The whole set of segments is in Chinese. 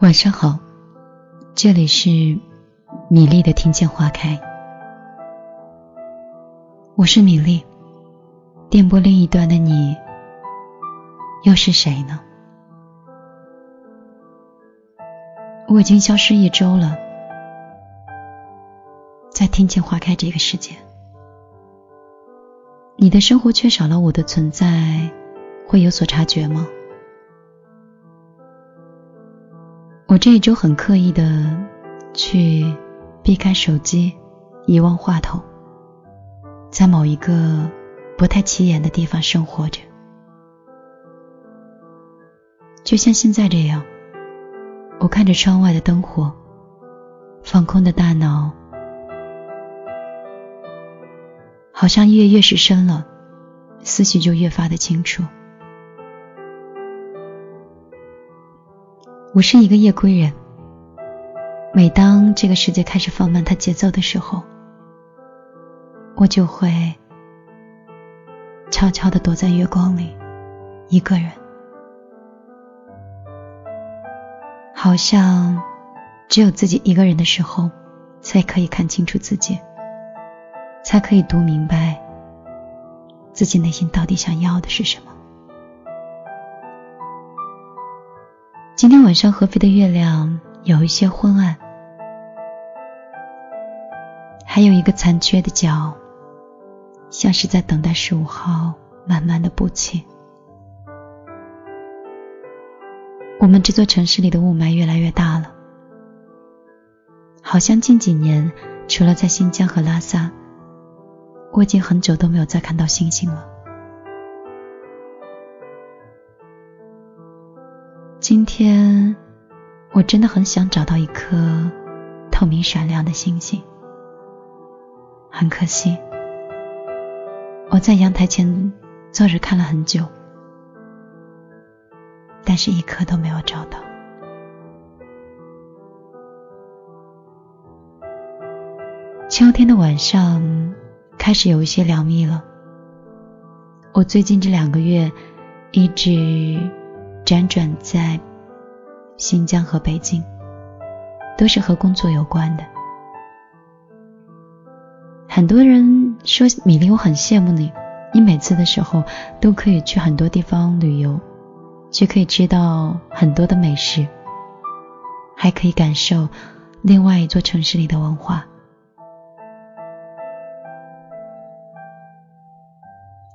晚上好，这里是米粒的听见花开，我是米粒，电波另一端的你又是谁呢？我已经消失一周了，在听见花开这个世界，你的生活缺少了我的存在，会有所察觉吗？这一周很刻意的去避开手机，遗忘话筒，在某一个不太起眼的地方生活着，就像现在这样。我看着窗外的灯火，放空的大脑，好像夜越是深了，思绪就越发的清楚。我是一个夜归人，每当这个世界开始放慢它节奏的时候，我就会悄悄的躲在月光里，一个人。好像只有自己一个人的时候，才可以看清楚自己，才可以读明白自己内心到底想要的是什么。晚上合肥的月亮有一些昏暗，还有一个残缺的角，像是在等待十五号慢慢的补齐。我们这座城市里的雾霾越来越大了，好像近几年除了在新疆和拉萨，我已经很久都没有再看到星星了。今天我真的很想找到一颗透明闪亮的星星，很可惜，我在阳台前坐着看了很久。但是一颗都没有找到。秋天的晚上开始有一些凉意了。我最近这两个月一直辗转在新疆和北京，都是和工作有关的。很多人说米粒，我很羡慕你，你每次的时候都可以去很多地方旅游。却可以吃到很多的美食，还可以感受另外一座城市里的文化。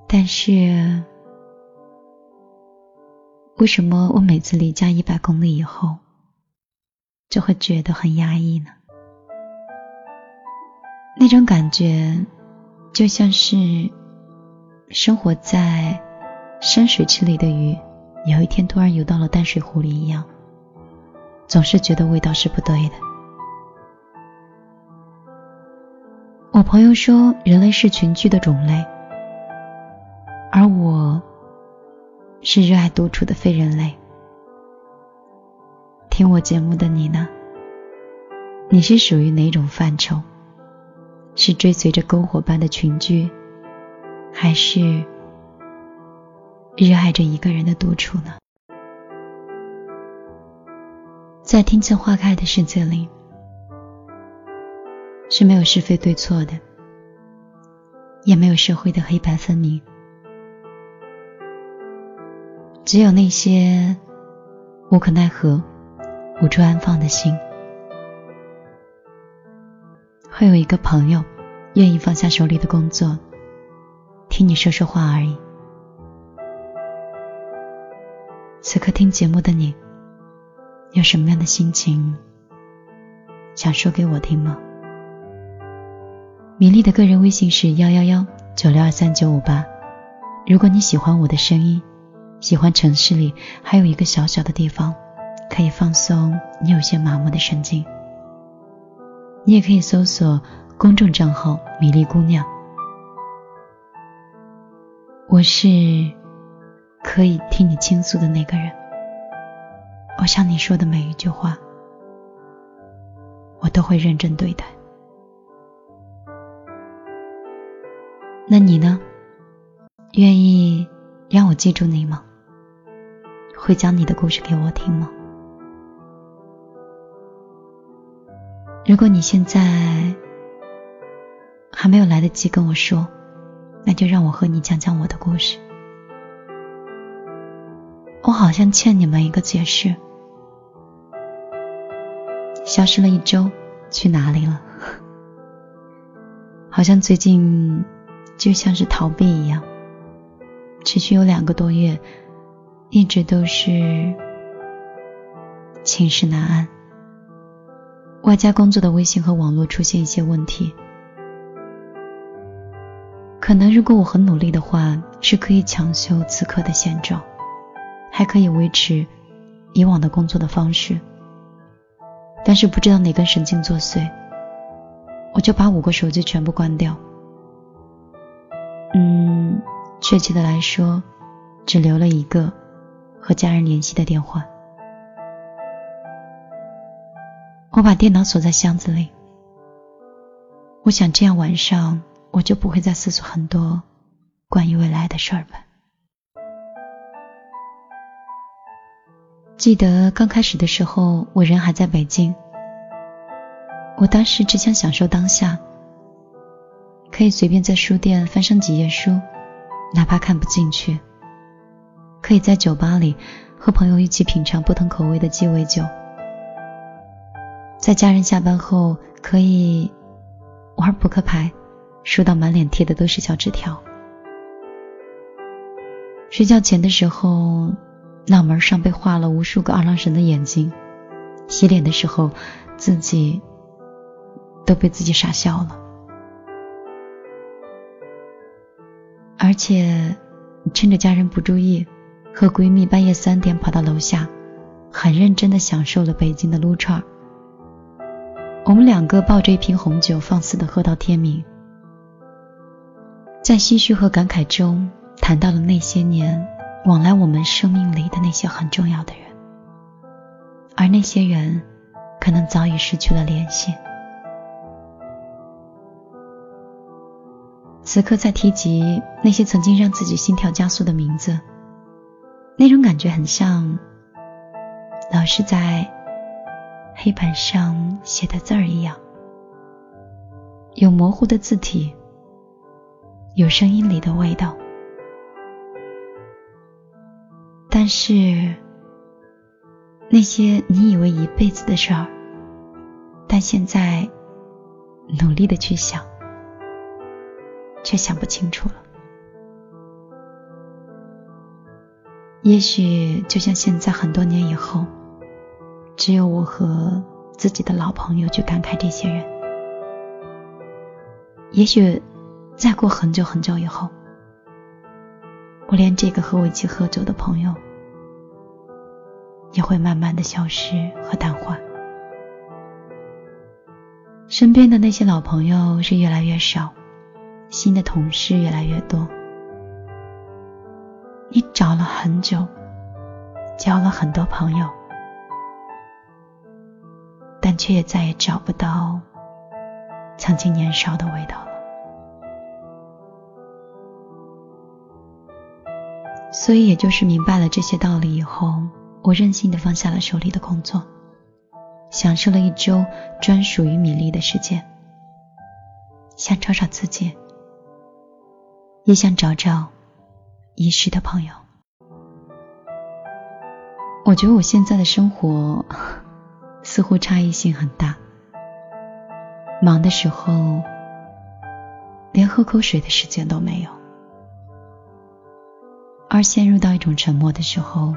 但是，为什么我每次离家一百公里以后，就会觉得很压抑呢？那种感觉，就像是生活在深水池里的鱼。有一天突然游到了淡水湖里一样，总是觉得味道是不对的。我朋友说，人类是群居的种类，而我是热爱独处的非人类。听我节目的你呢？你是属于哪种范畴？是追随着篝火般的群居，还是？热爱着一个人的独处呢，在听见花开的世界里，是没有是非对错的，也没有社会的黑白分明，只有那些无可奈何、无处安放的心。会有一个朋友愿意放下手里的工作，听你说说话而已。此刻听节目的你，有什么样的心情想说给我听吗？米粒的个人微信是幺幺幺九六二三九五八。如果你喜欢我的声音，喜欢城市里还有一个小小的地方可以放松你有些麻木的神经，你也可以搜索公众账号“米粒姑娘”。我是。可以听你倾诉的那个人，我向你说的每一句话，我都会认真对待。那你呢？愿意让我记住你吗？会讲你的故事给我听吗？如果你现在还没有来得及跟我说，那就让我和你讲讲我的故事。我好像欠你们一个解释。消失了一周，去哪里了？好像最近就像是逃避一样，持续有两个多月，一直都是寝食难安。外加工作的微信和网络出现一些问题，可能如果我很努力的话，是可以抢修此刻的现状，还可以维持以往的工作的方式。但是不知道哪根神经作祟，我就把五个手机全部关掉。嗯，确切的来说，只留了一个和家人联系的电话。我把电脑锁在箱子里，我想这样晚上我就不会再思索很多关于未来的事儿吧。记得刚开始的时候，我人还在北京，我当时只想享受当下，可以随便在书店翻上几页书，哪怕看不进去；可以在酒吧里和朋友一起品尝不同口味的鸡尾酒。在家人下班后，可以玩扑克牌，输到满脸贴的都是小纸条。睡觉前的时候，脑门上被画了无数个二郎神的眼睛。洗脸的时候，自己都被自己傻笑了。而且，趁着家人不注意，和闺蜜半夜三点跑到楼下，很认真的享受了北京的撸串。我们两个抱着一瓶红酒，放肆的喝到天明，在唏嘘和感慨中，谈到了那些年往来我们生命里的那些很重要的人，而那些人可能早已失去了联系。此刻在提及那些曾经让自己心跳加速的名字，那种感觉很像老师在。黑板上写的字儿一样，有模糊的字体，有声音里的味道。但是那些你以为一辈子的事儿，但现在努力的去想，却想不清楚了。也许就像现在，很多年以后。只有我和自己的老朋友去感慨这些人。也许再过很久很久以后，我连这个和我一起喝酒的朋友也会慢慢的消失和淡化。身边的那些老朋友是越来越少，新的同事越来越多。你找了很久，交了很多朋友。但却也再也找不到曾经年少的味道了。所以，也就是明白了这些道理以后，我任性的放下了手里的工作，享受了一周专属于米粒的时间，想找找自己，也想找找遗失的朋友。我觉得我现在的生活。似乎差异性很大。忙的时候，连喝口水的时间都没有；而陷入到一种沉默的时候，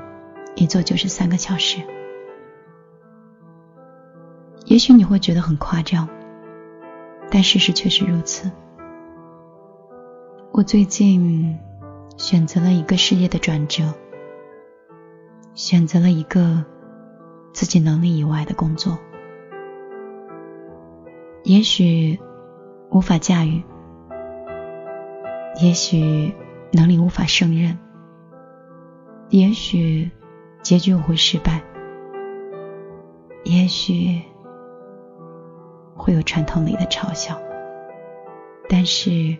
一坐就是三个小时。也许你会觉得很夸张，但事实确实如此。我最近选择了一个事业的转折，选择了一个。自己能力以外的工作，也许无法驾驭，也许能力无法胜任，也许结局我会失败，也许会有传统里的嘲笑，但是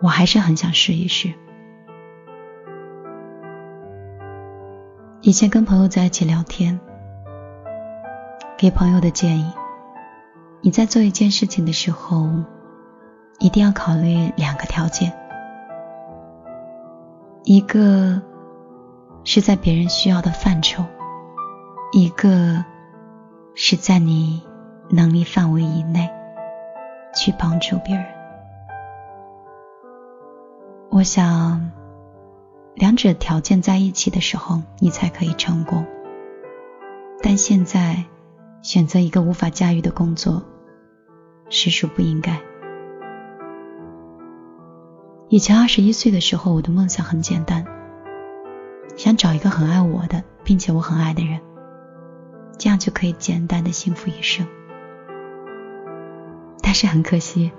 我还是很想试一试。以前跟朋友在一起聊天，给朋友的建议：你在做一件事情的时候，一定要考虑两个条件，一个是在别人需要的范畴，一个是在你能力范围以内去帮助别人。我想，两者条件在一起的时候，你才可以成功。但现在选择一个无法驾驭的工作，实属不应该。以前二十一岁的时候，我的梦想很简单，想找一个很爱我的，并且我很爱的人，这样就可以简单的幸福一生。但是很可惜，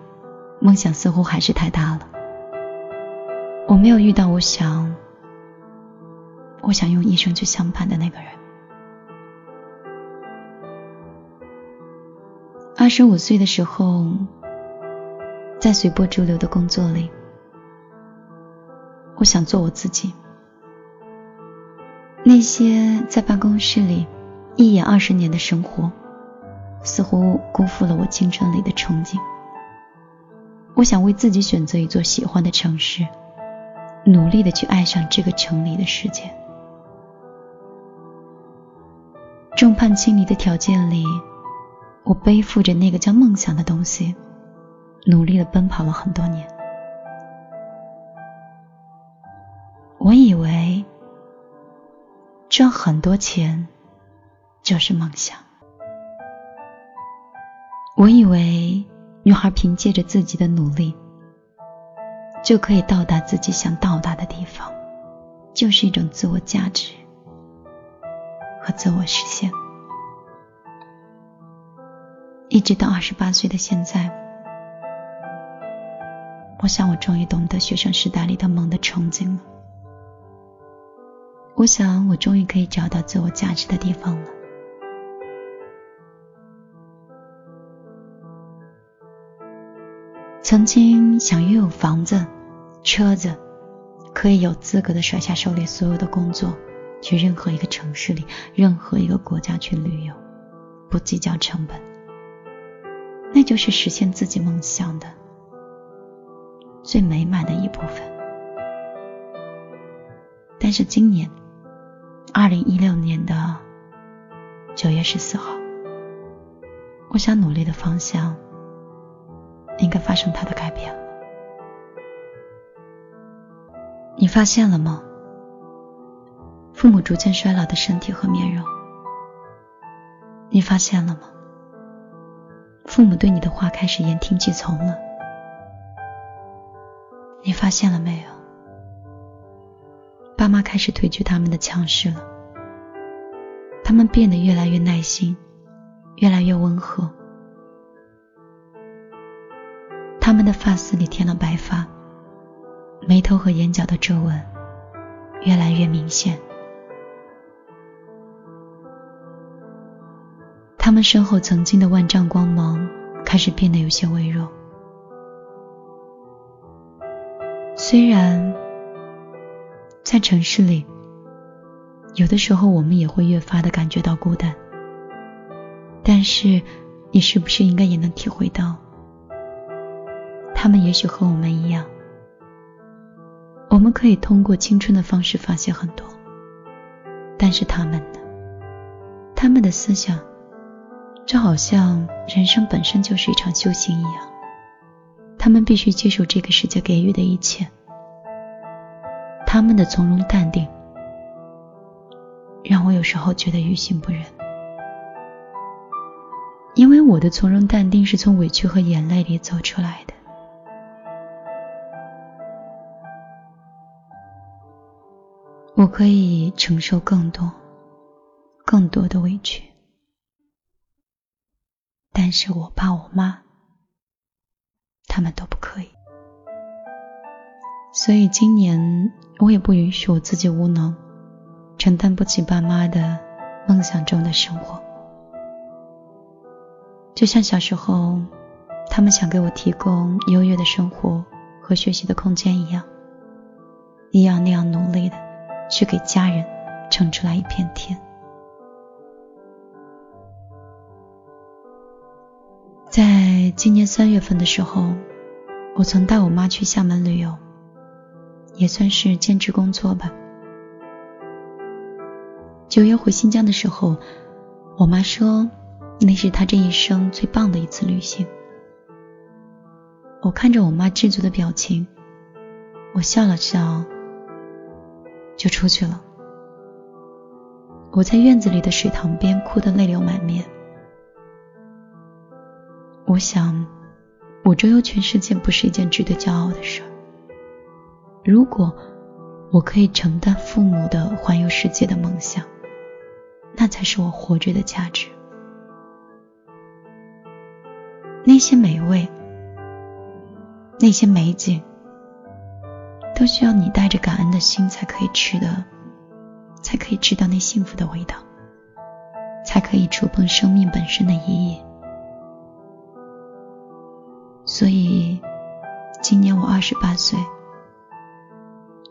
梦想似乎还是太大了。我没有遇到我想，我想用一生去相伴的那个人。二十五岁的时候，在随波逐流的工作里，我想做我自己。那些在办公室里一眼二十年的生活，似乎辜负了我青春里的憧憬。我想为自己选择一座喜欢的城市，努力的去爱上这个城里的世界。众叛亲离的条件里。我背负着那个叫梦想的东西，努力的奔跑了很多年。我以为赚很多钱就是梦想，我以为女孩凭借着自己的努力就可以到达自己想到达的地方，就是一种自我价值和自我实现。一直到二十八岁的现在，我想我终于懂得学生时代里的梦的憧憬了。我想我终于可以找到自我价值的地方了。曾经想拥有房子、车子，可以有资格的甩下手里所有的工作，去任何一个城市里、任何一个国家去旅游，不计较成本。那就是实现自己梦想的最美满的一部分。但是今年，二零一六年的九月十四号，我想努力的方向应该发生它的改变了。你发现了吗？父母逐渐衰老的身体和面容，你发现了吗？父母对你的话开始言听计从了，你发现了没有？爸妈开始褪去他们的强势了，他们变得越来越耐心，越来越温和，们的发丝里添了白发，眉头和眼角的皱纹越来越明显。他们身后曾经的万丈光芒开始变得有些微弱。虽然在城市里，有的时候我们也会越发的感觉到孤单，但是你是不是应该也能体会到，他们也许和我们一样，我们可以通过青春的方式发现很多，但是他们呢？他们的思想。就好像人生本身就是一场修行一样，他们必须接受这个世界给予的一切。他们的从容淡定，让我有时候觉得于心不忍。因为我的从容淡定是从委屈和眼泪里走出来的。我可以承受更多、更多的委屈。但是我爸我妈，他们都不可以，所以今年我也不允许我自己无能，承担不起爸妈的梦想中的生活。就像小时候，他们想给我提供优越的生活和学习的空间一样，一样那样努力的去给家人撑出来一片天。在今年三月份的时候，我曾带我妈去厦门旅游，也算是兼职工作吧。九月回新疆的时候，我妈说那是她这一生最棒的一次旅行。我看着我妈知足的表情，我笑了笑，就出去了。我在院子里的水塘边哭得泪流满面。我想，我周游全世界不是一件值得骄傲的事。如果我可以承担父母的环游世界的梦想，那才是我活着的价值。那些美味，那些美景，都需要你带着感恩的心才可以吃的，才可以知道那幸福的味道，才可以触碰生命本身的意义。所以，今年我二十八岁。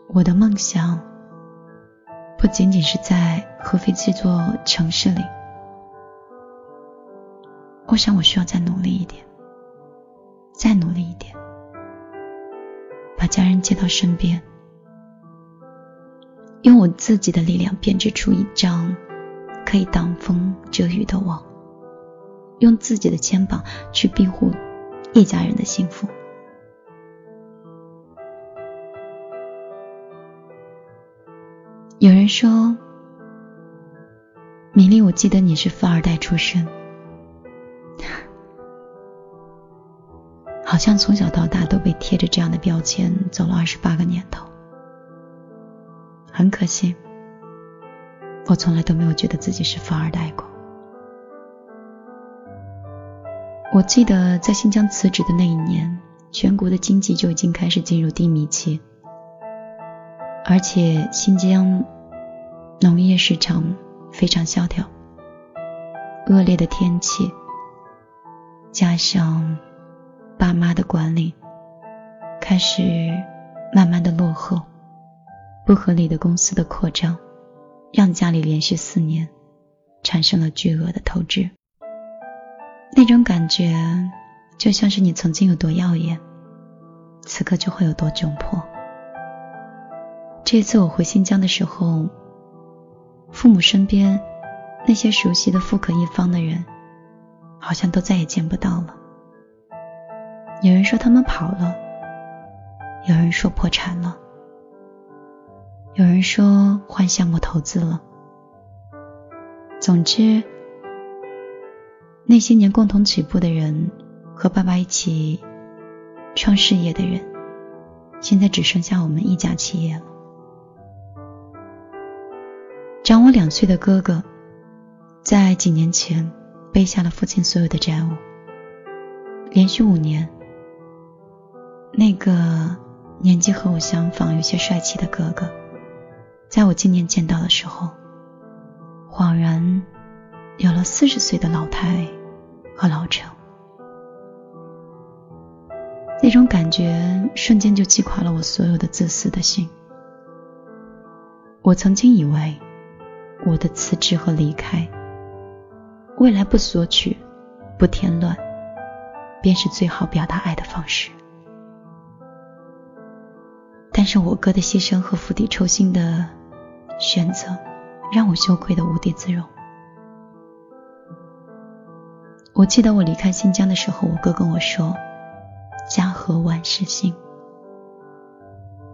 我的梦想不仅仅是在合肥这座城市里。我想，我需要再努力一点，再努力一点，把家人接到身边，用我自己的力量编织出一张可以挡风遮雨的网，用自己的肩膀去庇护。一家人的幸福。有人说：“米粒，我记得你是富二代出身，好像从小到大都被贴着这样的标签走了二十八个年头。很可惜，我从来都没有觉得自己是富二代过。”我记得在新疆辞职的那一年，全国的经济就已经开始进入低迷期，而且新疆农业市场非常萧条，恶劣的天气加上爸妈的管理，开始慢慢的落后，不合理的公司的扩张，让家里连续四年产生了巨额的透支。那种感觉，就像是你曾经有多耀眼，此刻就会有多窘迫。这次我回新疆的时候，父母身边那些熟悉的富可一方的人，好像都再也见不到了。有人说他们跑了，有人说破产了，有人说换项目投资了。总之。那些年共同起步的人，和爸爸一起创事业的人，现在只剩下我们一家企业了。长我两岁的哥哥，在几年前背下了父亲所有的债务。连续五年，那个年纪和我相仿、有些帅气的哥哥，在我今年见到的时候，恍然有了四十岁的老态。和老成，那种感觉瞬间就击垮了我所有的自私的心。我曾经以为，我的辞职和离开，未来不索取、不添乱，便是最好表达爱的方式。但是我哥的牺牲和釜底抽薪的选择，让我羞愧的无地自容。我记得我离开新疆的时候，我哥跟我说：“家和万事兴。”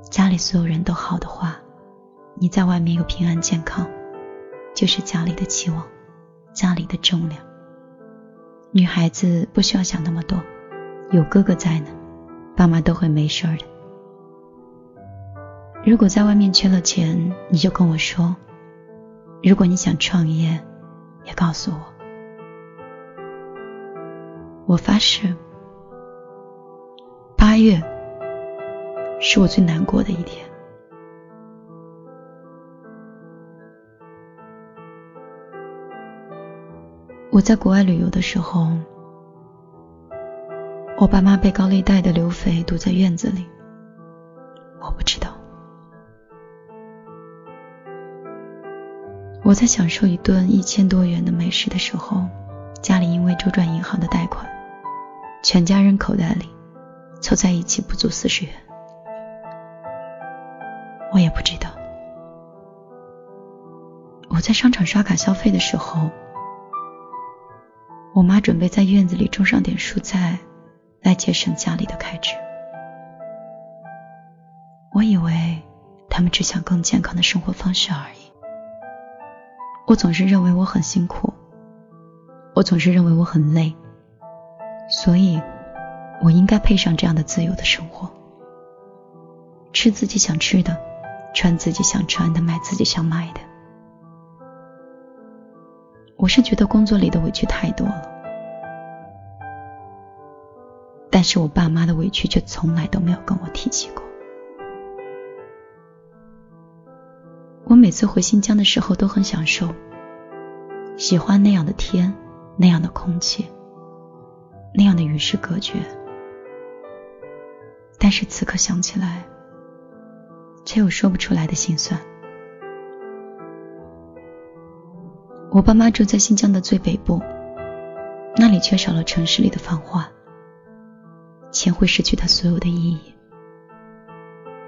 家里所有人都好的话，你在外面又平安健康，就是家里的期望，家里的重量。女孩子不需要想那么多，有哥哥在呢，爸妈都会没事的。如果在外面缺了钱，你就跟我说；如果你想创业，也告诉我。我发誓，八月是我最难过的一天。我在国外旅游的时候，我爸妈被高利贷的刘肥堵在院子里，我不知道。我在享受一顿一千多元的美食的时候，家里因为周转银行的贷款。全家人口袋里凑在一起不足四十元。我也不知道。我在商场刷卡消费的时候，我妈准备在院子里种上点蔬菜，来节省家里的开支。我以为他们只想更健康的生活方式而已。我总是认为我很辛苦，我总是认为我很累，所以我应该配上这样的自由的生活，吃自己想吃的，穿自己想穿的，买自己想买的。我是觉得工作里的委屈太多了，但是我爸妈的委屈却从来都没有跟我提起过。我每次回新疆的时候都很享受，喜欢那样的天，那样的空气，那样的与世隔绝。但是此刻想起来，却有说不出来的心酸。我爸妈住在新疆的最北部，那里缺少了城市里的繁华，钱会失去它所有的意义，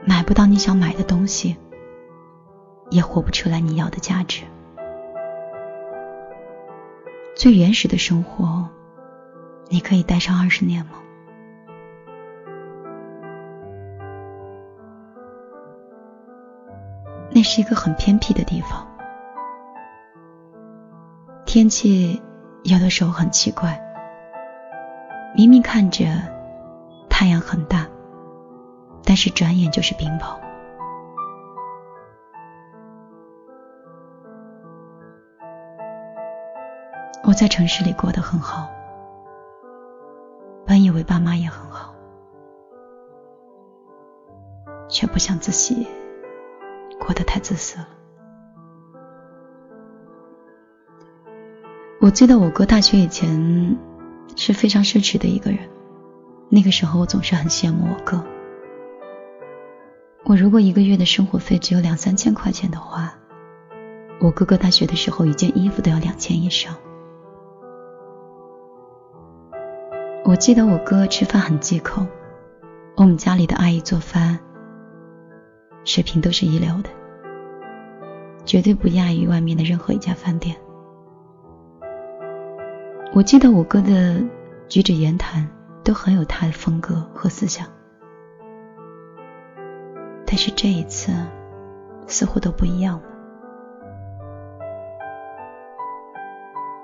买不到你想买的东西，也活不出来你要的价值。最原始的生活，你可以待上二十年吗？那是一个很偏僻的地方。天气有的时候很奇怪，明明看着太阳很大，但是转眼就是冰雹。在城市里过得很好，本以为爸妈也很好，却不想自己过得太自私了。我记得我哥大学以前是非常奢侈的一个人，那个时候我总是很羡慕我哥。我如果一个月的生活费只有两三千块钱的话，我哥哥大学的时候一件衣服都要两千以上。我记得我哥吃饭很忌口，我们家里的阿姨做饭水平都是一流的，绝对不亚于外面的任何一家饭店。我记得我哥的举止言谈都很有他的风格和思想，但是这一次似乎都不一样了。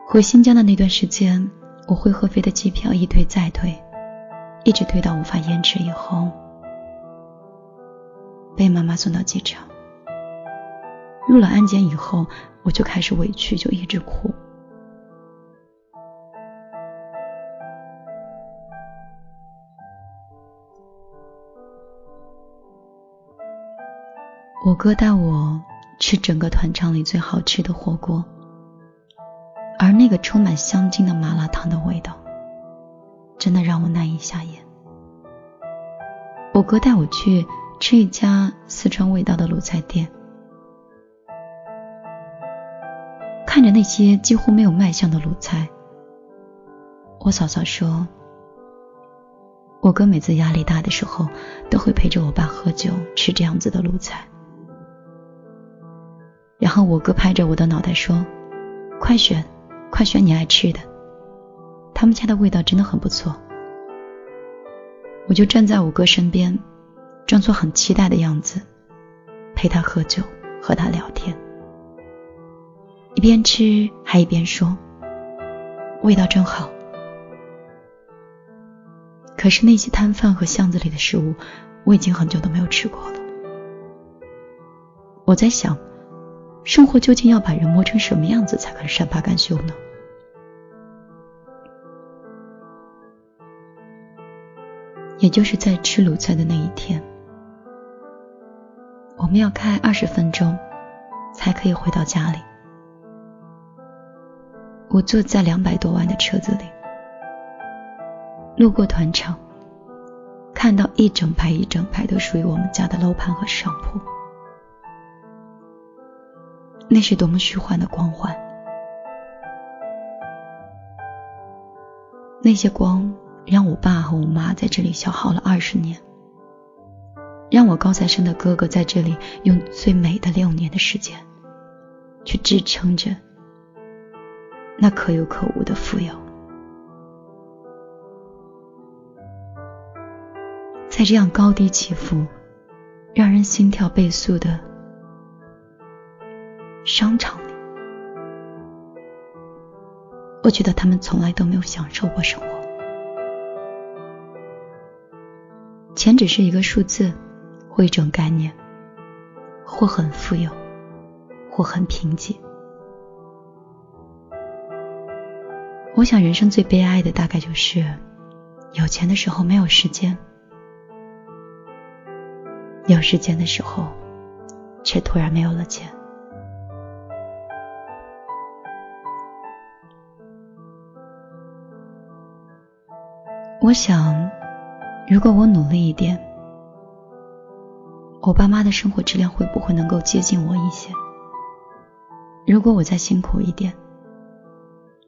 回新疆的那段时间，我会合肥的机票一推再推，一直推到无法延迟以后，被妈妈送到机场。入了安检以后，我就开始委屈，就一直哭。我哥带我吃整个团场里最好吃的火锅，而那个充满香精的麻辣烫的味道，真的让我难以下咽。我哥带我去吃一家四川味道的卤菜店，看着那些几乎没有卖相的卤菜，我嫂嫂说，我哥每次压力大的时候，都会陪着我爸喝酒吃这样子的卤菜。然后我哥拍着我的脑袋说：“快选，快选你爱吃的。他们家的味道真的很不错。”我就站在我哥身边，装作很期待的样子，陪他喝酒，和他聊天，一边吃还一边说：“味道真好。”可是那些摊贩和巷子里的食物，我已经很久都没有吃过了。我在想。生活究竟要把人磨成什么样子才肯善罢甘休呢？也就是在吃卤菜的那一天，我们要开二十分钟才可以回到家里。我坐在两百多万的车子里，路过团场，看到一整排一整排都属于我们家的楼盘和商铺。那是多么虚幻的光环！那些光让我爸和我妈在这里消耗了二十年，让我高材生的哥哥在这里用最美的六年的时间，去支撑着那可有可无的富有。在这样高低起伏、让人心跳倍速的商场里，我觉得他们从来都没有享受过生活。钱只是一个数字，或一种概念，或很富有，或很贫瘠。我想，人生最悲哀的大概就是，有钱的时候没有时间。有时间的时候，却突然没有了钱。我想，如果我努力一点，我爸妈的生活质量会不会能够接近我一些？如果我再辛苦一点，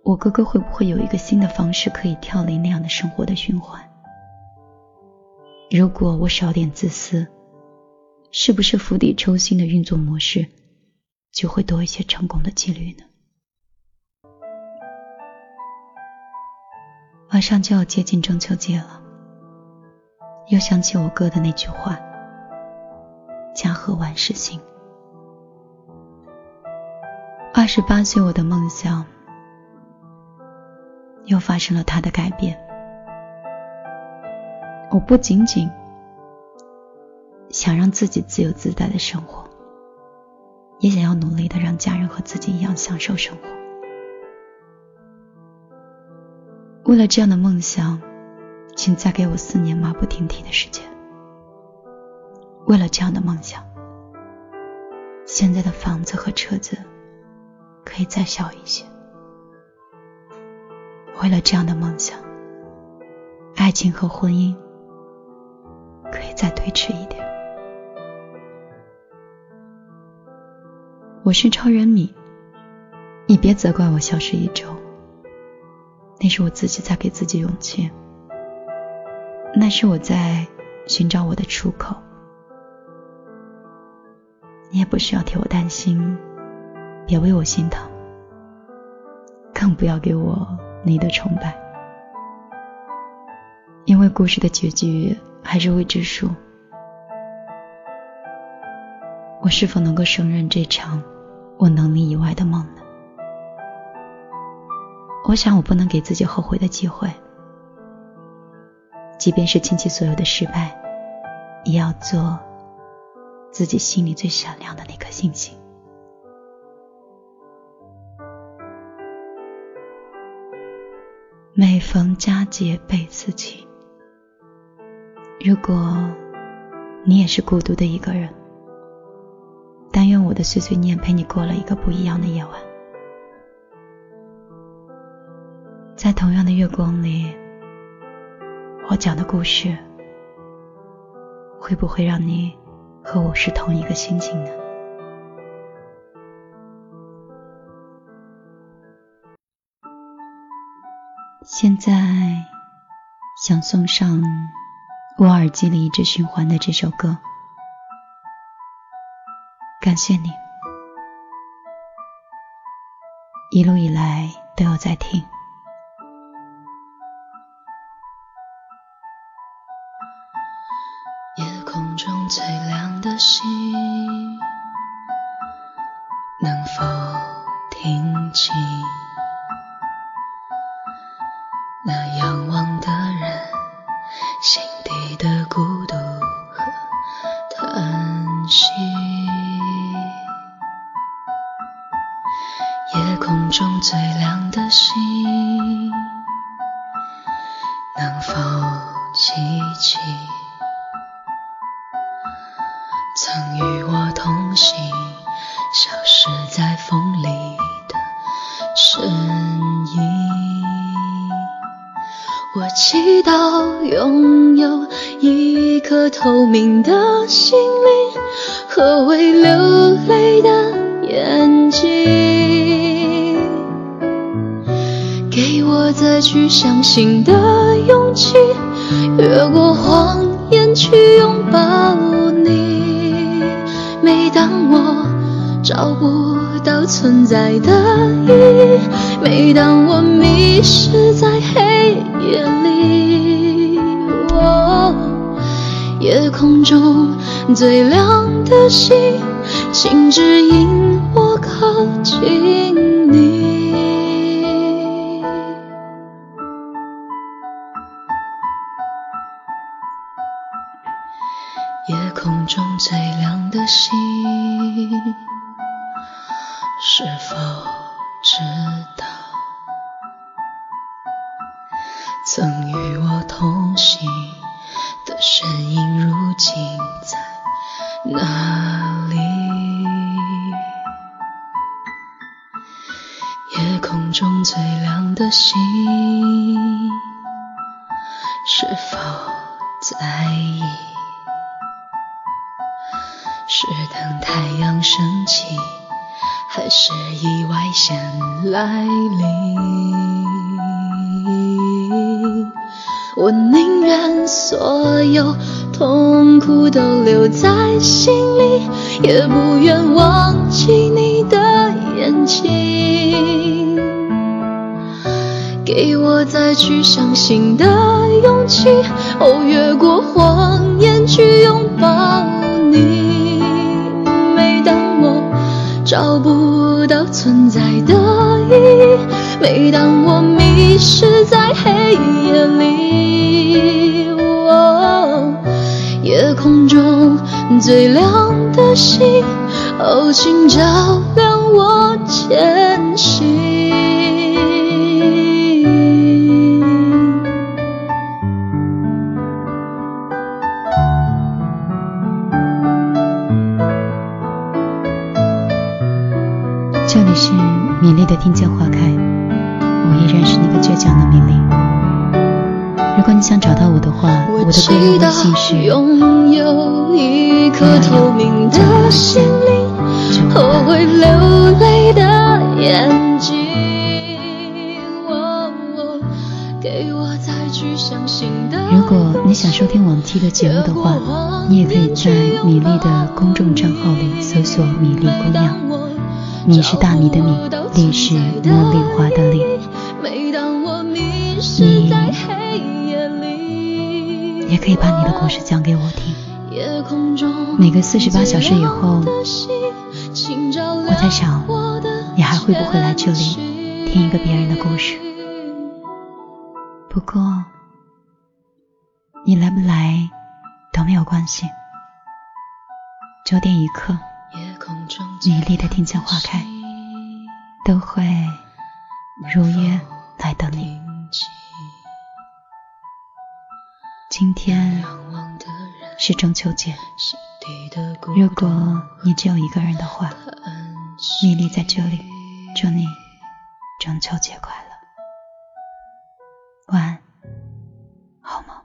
我哥哥会不会有一个新的方式可以跳离那样的生活的循环？如果我少点自私。是不是釜底抽薪的运作模式就会多一些成功的几率呢？马上就要接近中秋节了，又想起我哥的那句话：“家和万事兴。”二十八岁，我的梦想又发生了他的改变。我不仅仅。想让自己自由自在的生活，也想要努力的让家人和自己一样享受生活。为了这样的梦想，请再给我四年马不停蹄的时间。为了这样的梦想，现在的房子和车子可以再小一些。为了这样的梦想，爱情和婚姻可以再推迟一点。我是超人米，你别责怪我消失一周，那是我自己在给自己勇气，那是我在寻找我的出口。你也不需要替我担心，别为我心疼，更不要给我你的崇拜，因为故事的结局还是未知数。我是否能够胜任这场？我能力以外的梦呢？我想，我不能给自己后悔的机会。即便是倾其所有的失败，也要做自己心里最闪亮的那颗星星。每逢佳节倍思亲。如果你也是孤独的一个人。但愿我的碎碎念陪你过了一个不一样的夜晚，在同样的月光里，我讲的故事会不会让你和我是同一个心情呢？现在想送上我耳机里一直循环的这首歌。感谢你，一路以来都有在听。最亮的星，能否听清那仰望的人心底的孤独和叹息？夜空中最亮透明的心灵和会流泪的眼睛。给我再去相信的勇气，越过谎言去拥抱你。每当我找不到存在的意义，每当我迷失在最亮的星，请指引我靠近你。夜空中最亮的星，是否心，是否在意？是等太阳升起，还是意外先来临？我宁愿所有痛苦都留在心里，也不愿忘记你的眼睛。给我再去相信的勇气，哦，越过谎言去拥抱你。每当我找不到存在的意义。每当我迷失在黑夜里，哦夜空中最亮的星，哦，请照亮我前行。米粒的听见花开，我依然是那个倔强的米粒。如果你想找到我的话，我的个人微信是拥有一颗透明的心灵和会流泪的眼睛。给我再去相信的如果你想收听往期的节目的话，你也可以在米粒的公众账号里搜索“米粒姑娘”。米是大米的米，粒是茉莉花的粒。你也可以把你的故事讲给我听。每个四十八小时以后，我在想，你还会不会来这里听一个别人的故事？不过，你来不来都没有关系。九点一刻。美丽的丁香花开，都会如约来等你。今天是中秋节，如果你只有一个人的话，米粒在这里祝你中秋节快乐，晚安，好梦。